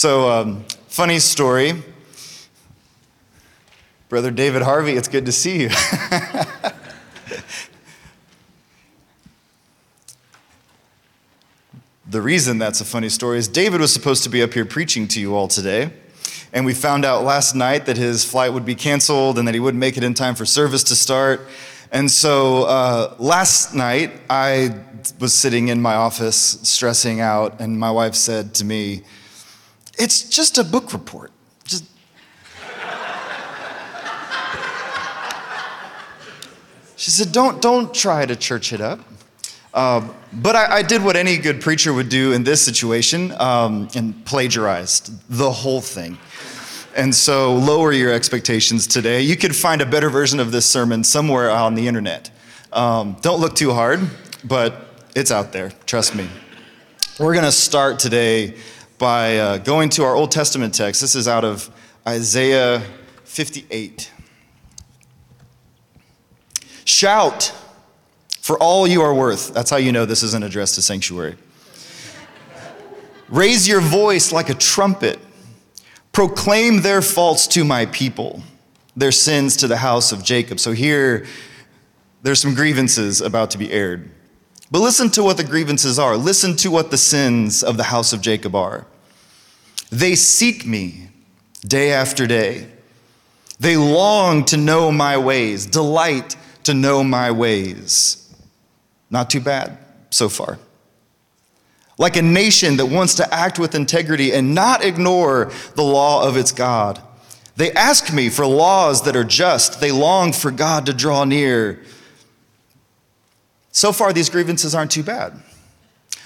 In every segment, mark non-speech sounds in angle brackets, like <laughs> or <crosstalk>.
So, um, funny story. Brother David Harvey, it's good to see you. <laughs> the reason that's a funny story is David was supposed to be up here preaching to you all today. And we found out last night that his flight would be canceled and that he wouldn't make it in time for service to start. And so uh, last night, I was sitting in my office stressing out, and my wife said to me, It's just a book report. Just. she said, Don't, don't try to church it up. Uh, but I, I, did what any good preacher would do in this situation um, and plagiarized the whole thing. And so lower your expectations today. You could find a better version of this sermon somewhere on the internet. Um, don't look too hard, but it's out there, trust me. We're going to start today by uh, going to our Old Testament text. This is out of Isaiah 58. Shout, for all you are worth. That's how you know this isn't addressed to sanctuary. Raise your voice like a trumpet Proclaim their faults to my people, their sins to the house of Jacob. So here, there's some grievances about to be aired. But listen to what the grievances are. Listen to what the sins of the house of Jacob are. They seek me day after day. They long to know my ways, delight to know my ways. Not too bad so far like a nation that wants to act with integrity and not ignore the law of its God. They ask me for laws that are just. They long for God to draw near. So far, these grievances aren't too bad.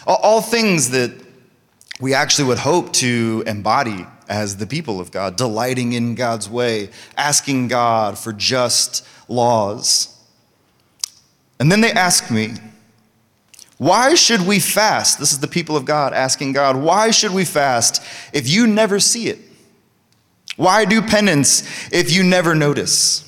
All things that we actually would hope to embody as the people of God, delighting in God's way, asking God for just laws. And then they ask me, why should we fast? This is the people of God asking God, why should we fast if you never see it? Why do penance if you never notice?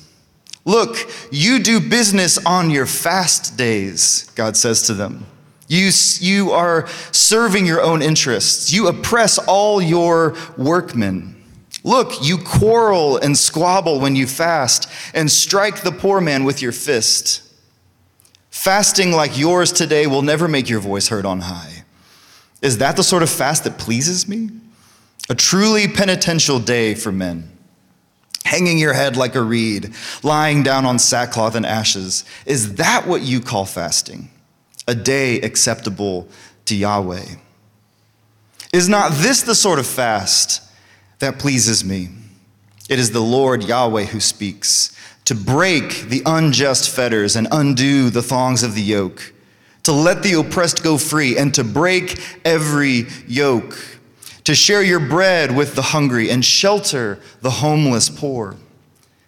Look, you do business on your fast days, God says to them. You, you are serving your own interests. You oppress all your workmen. Look, you quarrel and squabble when you fast and strike the poor man with your fist. Fasting like yours today will never make your voice heard on high. Is that the sort of fast that pleases me? A truly penitential day for men. Hanging your head like a reed, lying down on sackcloth and ashes. Is that what you call fasting? A day acceptable to Yahweh? Is not this the sort of fast that pleases me? It is the Lord Yahweh who speaks to break the unjust fetters and undo the thongs of the yoke, to let the oppressed go free, and to break every yoke, to share your bread with the hungry and shelter the homeless poor,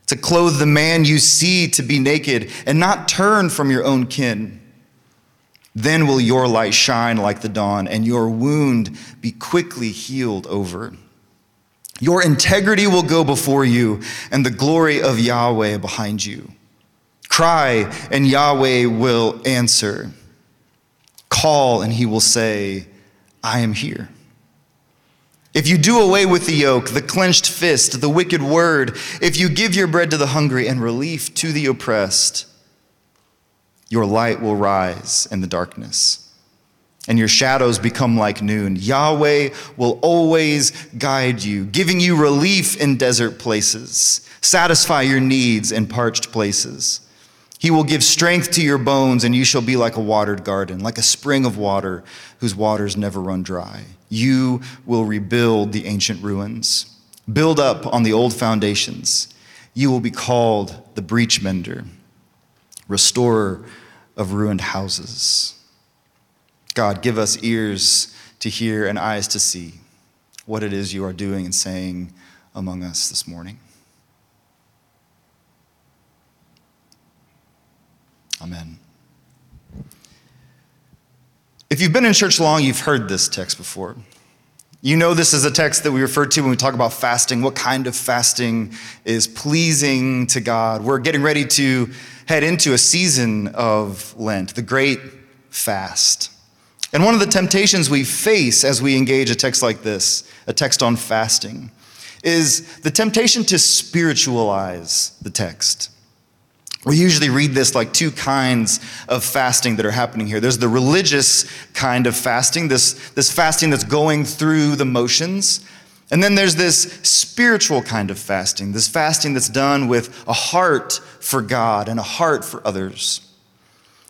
to clothe the man you see to be naked and not turn from your own kin. Then will your light shine like the dawn, and your wound be quickly healed over. Your integrity will go before you, and the glory of Yahweh behind you. Cry, and Yahweh will answer. Call, and he will say, I am here. If you do away with the yoke, the clenched fist, the wicked word, if you give your bread to the hungry and relief to the oppressed, your light will rise in the darkness and your shadows become like noon. Yahweh will always guide you, giving you relief in desert places, satisfy your needs in parched places. He will give strength to your bones, and you shall be like a watered garden, like a spring of water whose waters never run dry. You will rebuild the ancient ruins, build up on the old foundations. You will be called the breach mender, restorer of ruined houses. God, give us ears to hear and eyes to see what it is you are doing and saying among us this morning. Amen. If you've been in church long, you've heard this text before. You know this is a text that we refer to when we talk about fasting. What kind of fasting is pleasing to God? We're getting ready to head into a season of Lent, the great fast. And one of the temptations we face as we engage a text like this, a text on fasting, is the temptation to spiritualize the text. We usually read this like two kinds of fasting that are happening here. There's the religious kind of fasting, this, this fasting that's going through the motions. And then there's this spiritual kind of fasting, this fasting that's done with a heart for God and a heart for others.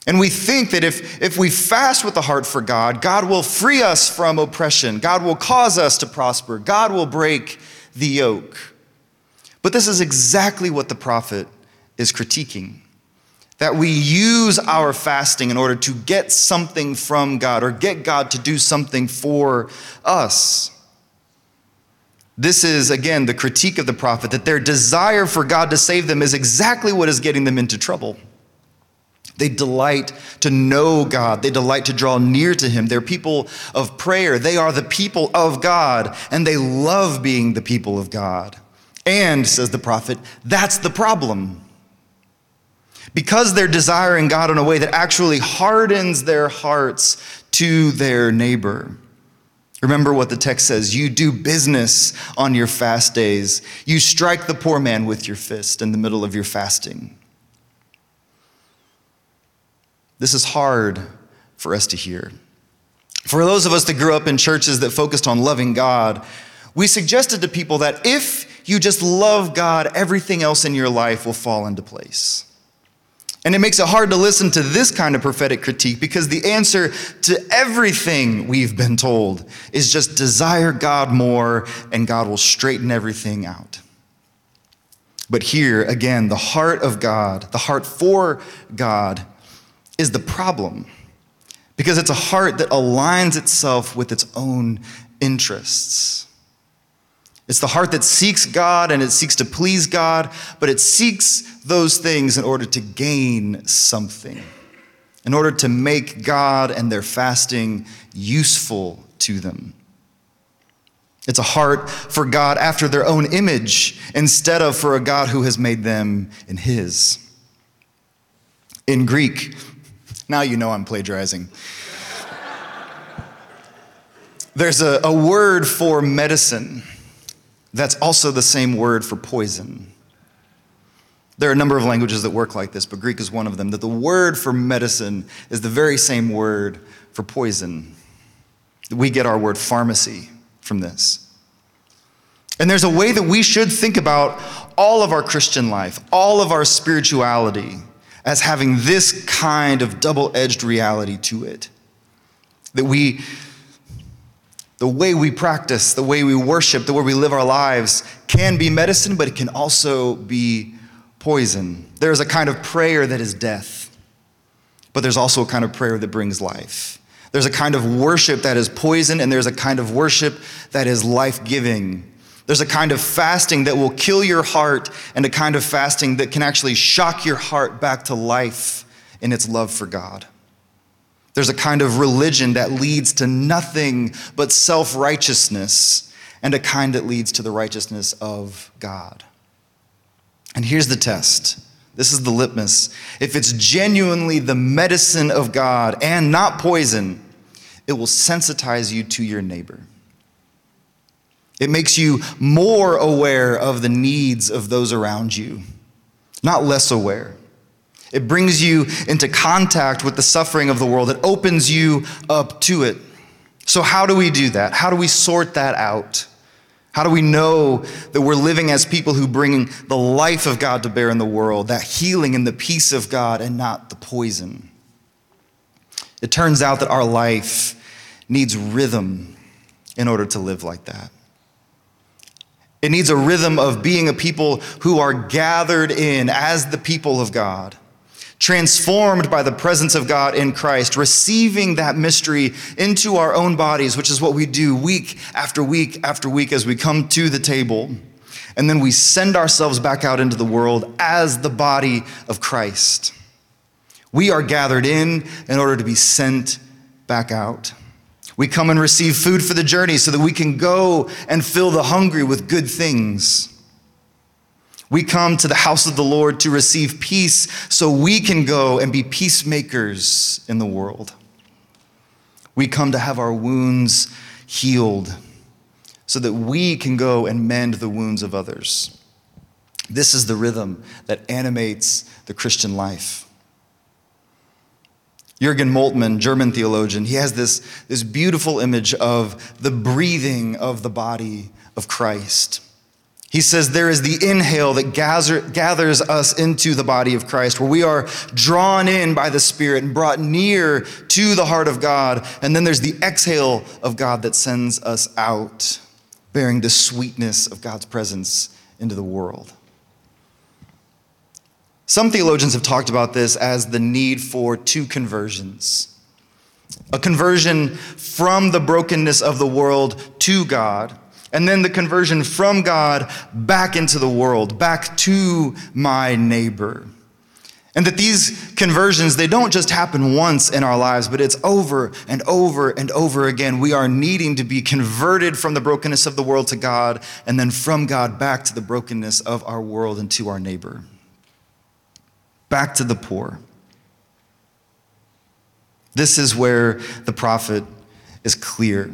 And we think that if, if we fast with a heart for God, God will free us from oppression. God will cause us to prosper. God will break the yoke. But this is exactly what the prophet is critiquing. That we use our fasting in order to get something from God or get God to do something for us. This is, again, the critique of the prophet that their desire for God to save them is exactly what is getting them into trouble. They delight to know God. They delight to draw near to Him. They're people of prayer. They are the people of God, and they love being the people of God. And, says the prophet, that's the problem. Because they're desiring God in a way that actually hardens their hearts to their neighbor. Remember what the text says you do business on your fast days, you strike the poor man with your fist in the middle of your fasting. This is hard for us to hear. For those of us that grew up in churches that focused on loving God, we suggested to people that if you just love God, everything else in your life will fall into place. And it makes it hard to listen to this kind of prophetic critique because the answer to everything we've been told is just desire God more and God will straighten everything out. But here, again, the heart of God, the heart for God, is the problem because it's a heart that aligns itself with its own interests. It's the heart that seeks God and it seeks to please God, but it seeks those things in order to gain something, in order to make God and their fasting useful to them. It's a heart for God after their own image instead of for a God who has made them in His. In Greek, now you know I'm plagiarizing. There's a, a word for medicine that's also the same word for poison. There are a number of languages that work like this, but Greek is one of them. That the word for medicine is the very same word for poison. We get our word pharmacy from this. And there's a way that we should think about all of our Christian life, all of our spirituality, as having this kind of double edged reality to it. That we, the way we practice, the way we worship, the way we live our lives can be medicine, but it can also be poison. There's a kind of prayer that is death, but there's also a kind of prayer that brings life. There's a kind of worship that is poison, and there's a kind of worship that is life giving. There's a kind of fasting that will kill your heart, and a kind of fasting that can actually shock your heart back to life in its love for God. There's a kind of religion that leads to nothing but self righteousness, and a kind that leads to the righteousness of God. And here's the test this is the litmus. If it's genuinely the medicine of God and not poison, it will sensitize you to your neighbor. It makes you more aware of the needs of those around you, not less aware. It brings you into contact with the suffering of the world. It opens you up to it. So, how do we do that? How do we sort that out? How do we know that we're living as people who bring the life of God to bear in the world, that healing and the peace of God and not the poison? It turns out that our life needs rhythm in order to live like that. It needs a rhythm of being a people who are gathered in as the people of God, transformed by the presence of God in Christ, receiving that mystery into our own bodies, which is what we do week after week after week as we come to the table. And then we send ourselves back out into the world as the body of Christ. We are gathered in in order to be sent back out. We come and receive food for the journey so that we can go and fill the hungry with good things. We come to the house of the Lord to receive peace so we can go and be peacemakers in the world. We come to have our wounds healed so that we can go and mend the wounds of others. This is the rhythm that animates the Christian life. Jürgen Moltmann, German theologian, he has this, this beautiful image of the breathing of the body of Christ. He says there is the inhale that gather, gathers us into the body of Christ, where we are drawn in by the Spirit and brought near to the heart of God. And then there's the exhale of God that sends us out, bearing the sweetness of God's presence into the world. Some theologians have talked about this as the need for two conversions a conversion from the brokenness of the world to God, and then the conversion from God back into the world, back to my neighbor. And that these conversions, they don't just happen once in our lives, but it's over and over and over again. We are needing to be converted from the brokenness of the world to God, and then from God back to the brokenness of our world and to our neighbor back to the poor. This is where the prophet is clear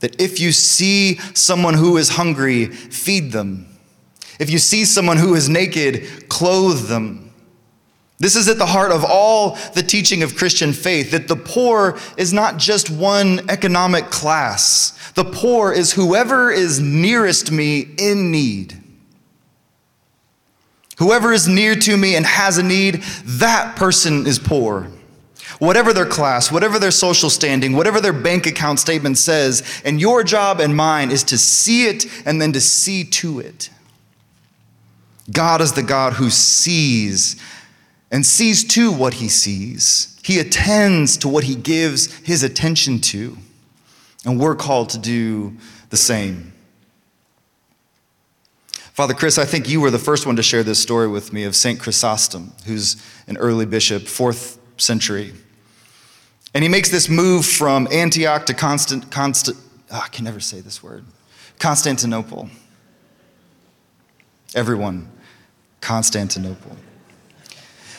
that if you see someone who is hungry, feed them. If you see someone who is naked, clothe them. This is at the heart of all the teaching of Christian faith that the poor is not just one economic class. The poor is whoever is nearest me in need. Whoever is near to me and has a need, that person is poor. Whatever their class, whatever their social standing, whatever their bank account statement says, and your job and mine is to see it and then to see to it. God is the God who sees and sees to what he sees. He attends to what he gives his attention to. And we're called to do the same. Father Chris, I think you were the first one to share this story with me of St. Chrysostom, who's an early bishop, fourth century. And he makes this move from Antioch to Constant, Constant, oh, I can never say this word, Constantinople. Everyone, Constantinople.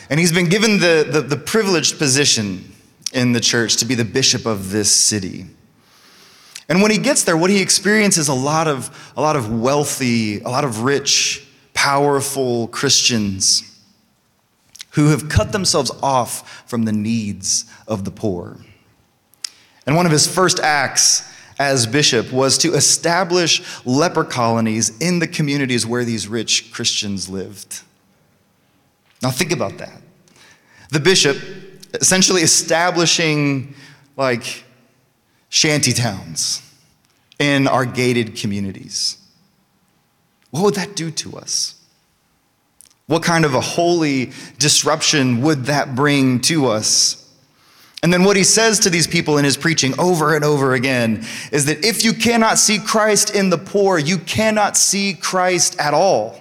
And he's been given the, the, the privileged position in the church to be the bishop of this city. And when he gets there, what he experiences a lot of a lot of wealthy, a lot of rich, powerful Christians who have cut themselves off from the needs of the poor. And one of his first acts as bishop was to establish leper colonies in the communities where these rich Christians lived. Now, think about that. The bishop essentially establishing like shanty towns in our gated communities. What would that do to us? What kind of a holy disruption would that bring to us? And then what he says to these people in his preaching over and over again is that if you cannot see Christ in the poor, you cannot see Christ at all.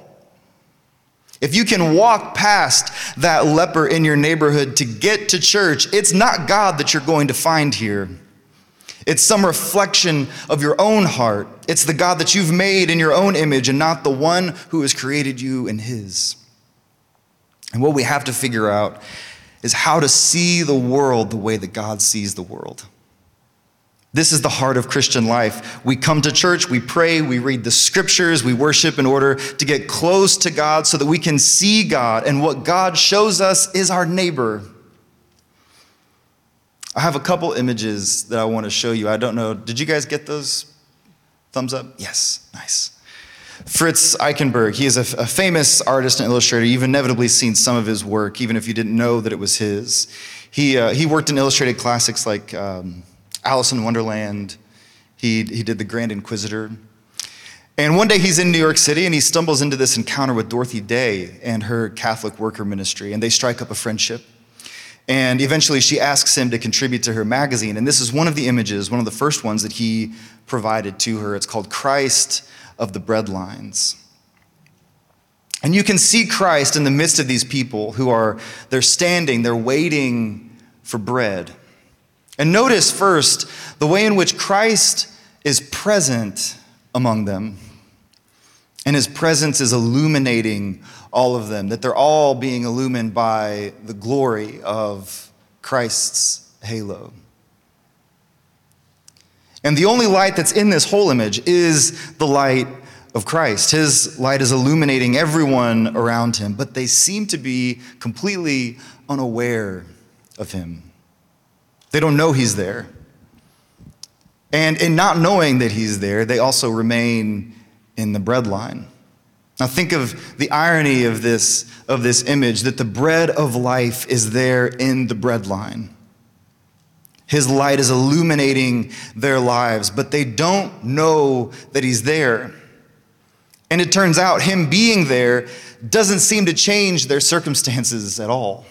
If you can walk past that leper in your neighborhood to get to church, it's not God that you're going to find here. It's some reflection of your own heart. It's the God that you've made in your own image and not the one who has created you in his. And what we have to figure out is how to see the world the way that God sees the world. This is the heart of Christian life. We come to church, we pray, we read the scriptures, we worship in order to get close to God so that we can see God. And what God shows us is our neighbor. I have a couple images that I want to show you. I don't know, did you guys get those? Thumbs up? Yes, nice. Fritz Eichenberg, he is a, a, famous artist and illustrator. You've inevitably seen some of his work, even if you didn't know that it was his. He, uh, he worked in illustrated classics like um, Alice in Wonderland. He, he did The Grand Inquisitor. And one day he's in New York City and he stumbles into this encounter with Dorothy Day and her Catholic worker ministry, and they strike up a friendship. And eventually she asks him to contribute to her magazine. And this is one of the images, one of the first ones that he provided to her. It's called Christ of the Breadlines. And you can see Christ in the midst of these people who are, they're standing, they're waiting for bread. And notice first the way in which Christ is present among them. And his presence is illuminating all of them, that they're all being illumined by the glory of Christ's halo. And the only light that's in this whole image is the light of Christ. His light is illuminating everyone around him, but they seem to be completely unaware of him. They don't know he's there. And in not knowing that he's there, they also remain in the breadline. Now think of the irony of this, of this image that the bread of life is there in the breadline. His light is illuminating their lives, but they don't know that he's there. And it turns out him being there doesn't seem to change their circumstances at all.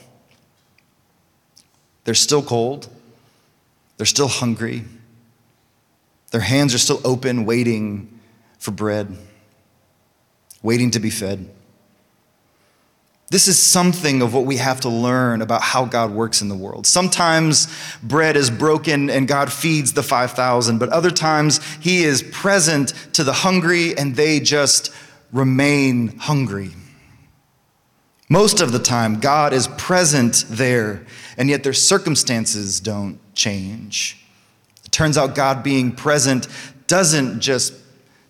They're still cold. They're still hungry. Their hands are still open, waiting for bread, waiting to be fed. This is something of what we have to learn about how God works in the world. Sometimes bread is broken and God feeds the 5,000, but other times He is present to the hungry and they just remain hungry. Most of the time, God is present there, and yet their circumstances don't change. It turns out God being present doesn't just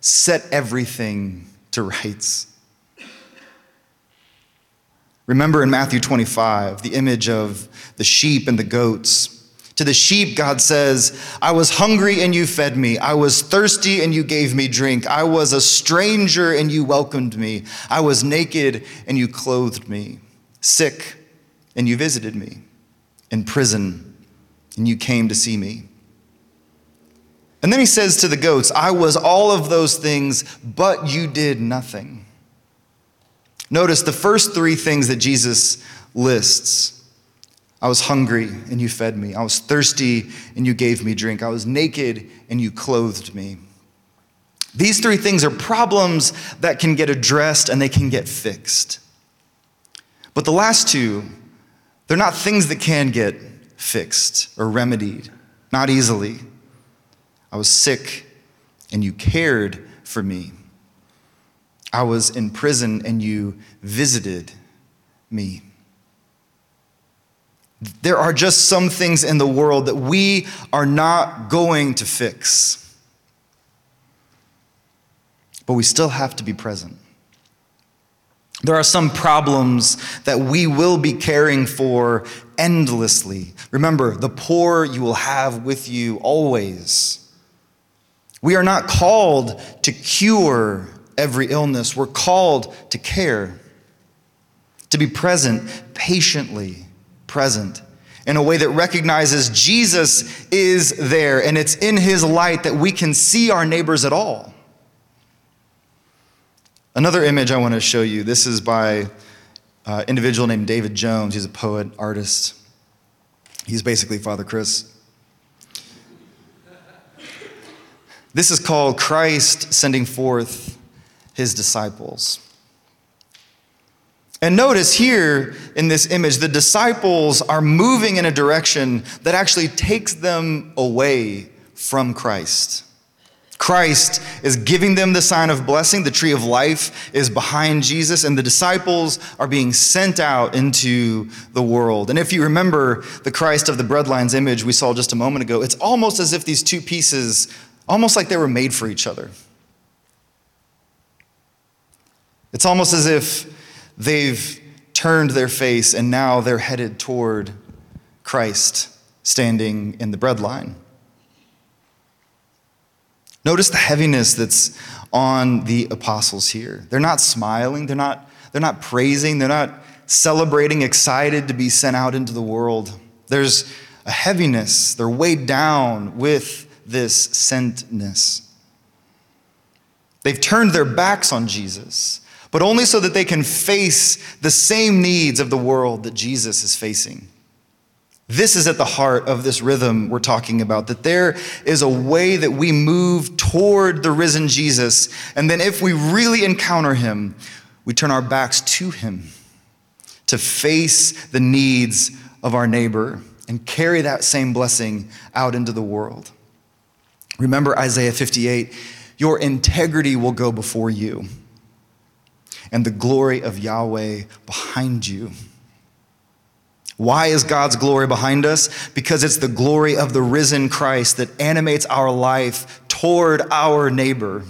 set everything to rights. Remember in Matthew 25, the image of the sheep and the goats. To the sheep, God says, I was hungry and you fed me. I was thirsty and you gave me drink. I was a stranger and you welcomed me. I was naked and you clothed me. Sick and you visited me. In prison and you came to see me. And then he says to the goats, I was all of those things, but you did nothing. Notice the first three things that Jesus lists I was hungry and you fed me. I was thirsty and you gave me drink. I was naked and you clothed me. These three things are problems that can get addressed and they can get fixed. But the last two, they're not things that can get fixed or remedied, not easily. I was sick and you cared for me. I was in prison and you visited me. There are just some things in the world that we are not going to fix. But we still have to be present. There are some problems that we will be caring for endlessly. Remember, the poor you will have with you always. We are not called to cure every illness. We're called to care, to be present, patiently present, in a way that recognizes Jesus is there, and it's in his light that we can see our neighbors at all. Another image I want to show you this is by an individual named David Jones. He's a poet, artist. He's basically Father Chris. This is called Christ sending forth his disciples. And notice here in this image, the disciples are moving in a direction that actually takes them away from Christ. Christ is giving them the sign of blessing. The tree of life is behind Jesus, and the disciples are being sent out into the world. And if you remember the Christ of the breadlines image we saw just a moment ago, it's almost as if these two pieces, almost like they were made for each other. It's almost as if they've turned their face and now they're headed toward Christ standing in the breadline. Notice the heaviness that's on the apostles here. They're not smiling, they're not, they're not praising, they're not celebrating, excited to be sent out into the world. There's a heaviness, they're weighed down with this sentness. They've turned their backs on Jesus but only so that they can face the same needs of the world that Jesus is facing. This is at the heart of this rhythm we're talking about that there is a way that we move toward the risen Jesus. And then, if we really encounter him, we turn our backs to him to face the needs of our neighbor and carry that same blessing out into the world. Remember Isaiah 58 your integrity will go before you and the glory of Yahweh behind you. Why is God's glory behind us? Because it's the glory of the risen Christ that animates our life toward our neighbor.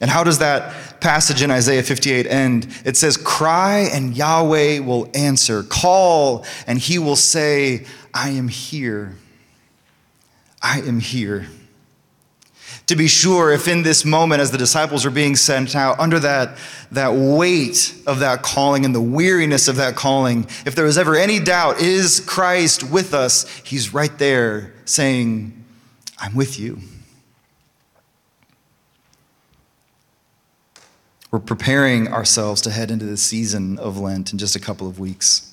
And how does that passage in Isaiah 58 end? It says, Cry and Yahweh will answer. Call and he will say, I am here. I am here. To be sure, if in this moment, as the disciples are being sent out, under that, that weight of that calling and the weariness of that calling, if there was ever any doubt, is Christ with us? He's right there saying, I'm with you. We're preparing ourselves to head into the season of Lent in just a couple of weeks.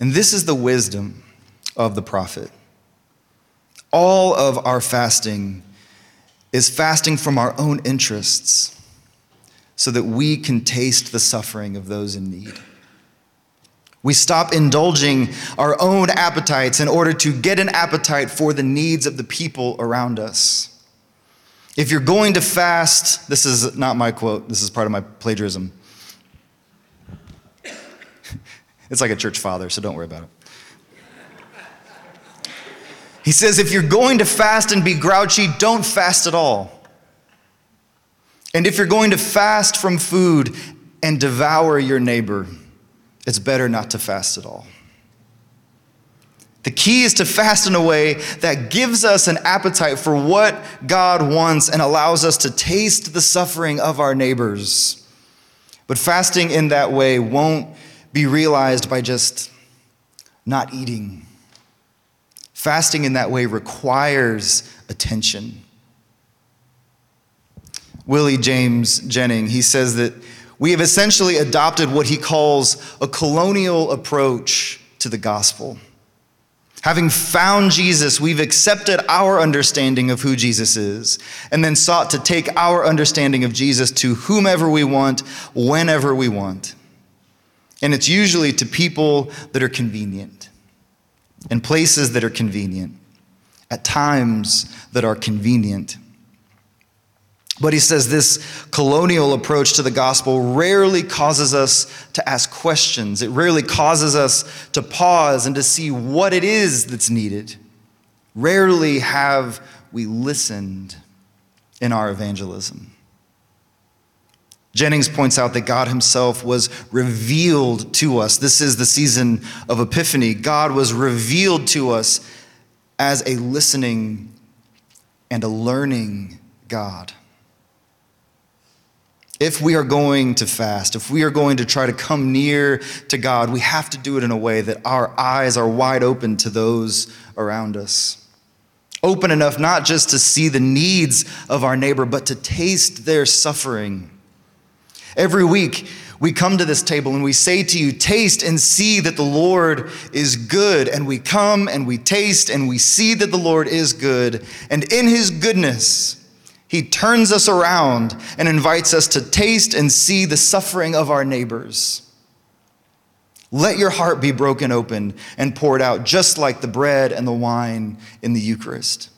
And this is the wisdom of the prophet. All of our fasting is fasting from our own interests so that we can taste the suffering of those in need. We stop indulging our own appetites in order to get an appetite for the needs of the people around us. If you're going to fast, this is not my quote, this is part of my plagiarism. <laughs> It's like a church father, so don't worry about it. He says, if you're going to fast and be grouchy, don't fast at all. And if you're going to fast from food and devour your neighbor, it's better not to fast at all. The key is to fast in a way that gives us an appetite for what God wants and allows us to taste the suffering of our neighbors. But fasting in that way won't be realized by just not eating. Fasting in that way requires attention. Willie James Jennings, he says that we have essentially adopted what he calls a colonial approach to the gospel. Having found Jesus, we've accepted our understanding of who Jesus is and then sought to take our understanding of Jesus to whomever we want, whenever we want. And it's usually to people that are convenient, in places that are convenient, at times that are convenient. But he says this colonial approach to the gospel rarely causes us to ask questions. It rarely causes us to pause and to see what it is that's needed. Rarely have we listened in our evangelism. Jennings points out that God Himself was revealed to us. This is the season of Epiphany. God was revealed to us as a listening and a learning God. If we are going to fast, if we are going to try to come near to God, we have to do it in a way that our eyes are wide open to those around us. Open enough not just to see the needs of our neighbor, but to taste their suffering. Every week, we come to this table and we say to you, Taste and see that the Lord is good. And we come and we taste and we see that the Lord is good. And in his goodness, he turns us around and invites us to taste and see the suffering of our neighbors. Let your heart be broken open and poured out, just like the bread and the wine in the Eucharist.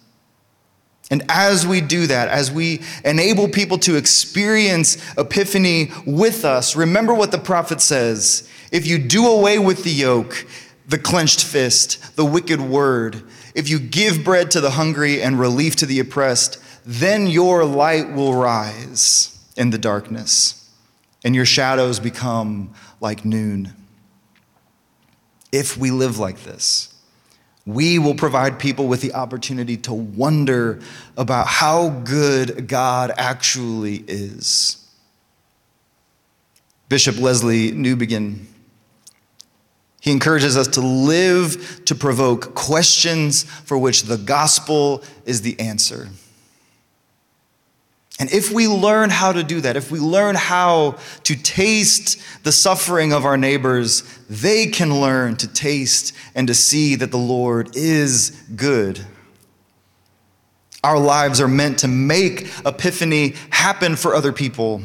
And as we do that, as we enable people to experience Epiphany with us, remember what the prophet says. If you do away with the yoke, the clenched fist, the wicked word, if you give bread to the hungry and relief to the oppressed, then your light will rise in the darkness, and your shadows become like noon. If we live like this, we will provide people with the opportunity to wonder about how good God actually is. Bishop Lesslie Newbigin. he encourages us to live to provoke questions for which the gospel is the answer. And if we learn how to do that, if we learn how to taste the suffering of our neighbors, they can learn to taste and to see that the Lord is good. Our lives are meant to make epiphany happen for other people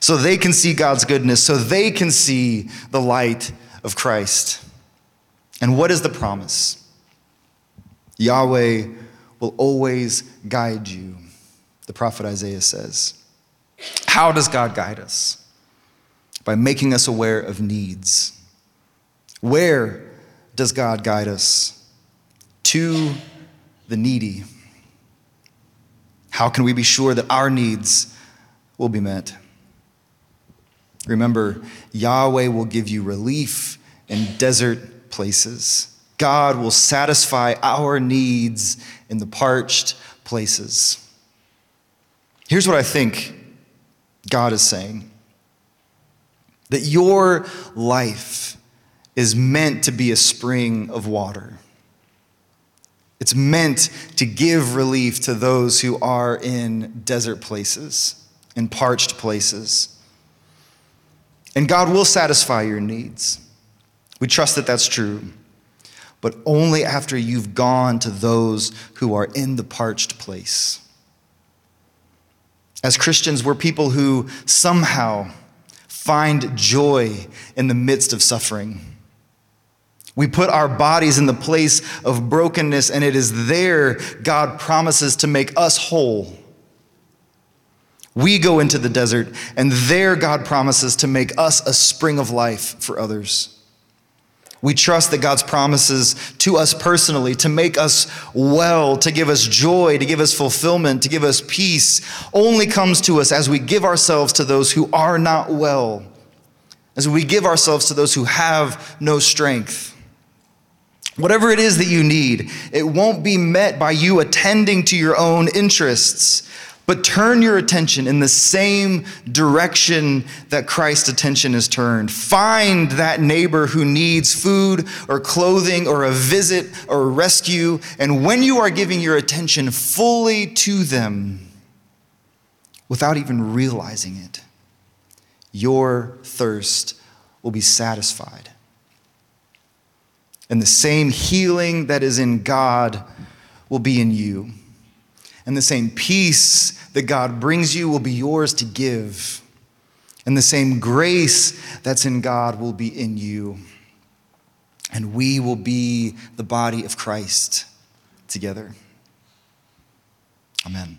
so they can see God's goodness, so they can see the light of Christ. And what is the promise? Yahweh will always guide you the prophet Isaiah says. How does God guide us? By making us aware of needs. Where does God guide us? To the needy. How can we be sure that our needs will be met? Remember, Yahweh will give you relief in desert places. God will satisfy our needs in the parched places. Here's what I think God is saying that your life is meant to be a spring of water. It's meant to give relief to those who are in desert places, in parched places. And God will satisfy your needs. We trust that that's true, but only after you've gone to those who are in the parched place. As Christians, we're people who somehow find joy in the midst of suffering. We put our bodies in the place of brokenness, and it is there God promises to make us whole. We go into the desert, and there God promises to make us a spring of life for others. We trust that God's promises to us personally, to make us well, to give us joy, to give us fulfillment, to give us peace, only comes to us as we give ourselves to those who are not well, as we give ourselves to those who have no strength. Whatever it is that you need, it won't be met by you attending to your own interests, but turn your attention in the same direction that Christ's attention is turned. Find that neighbor who needs food or clothing or a visit or a rescue, and when you are giving your attention fully to them, without even realizing it, your thirst will be satisfied and the same healing that is in God will be in you. And the same peace that God brings you will be yours to give. And the same grace that's in God will be in you. And we will be the body of Christ together. Amen.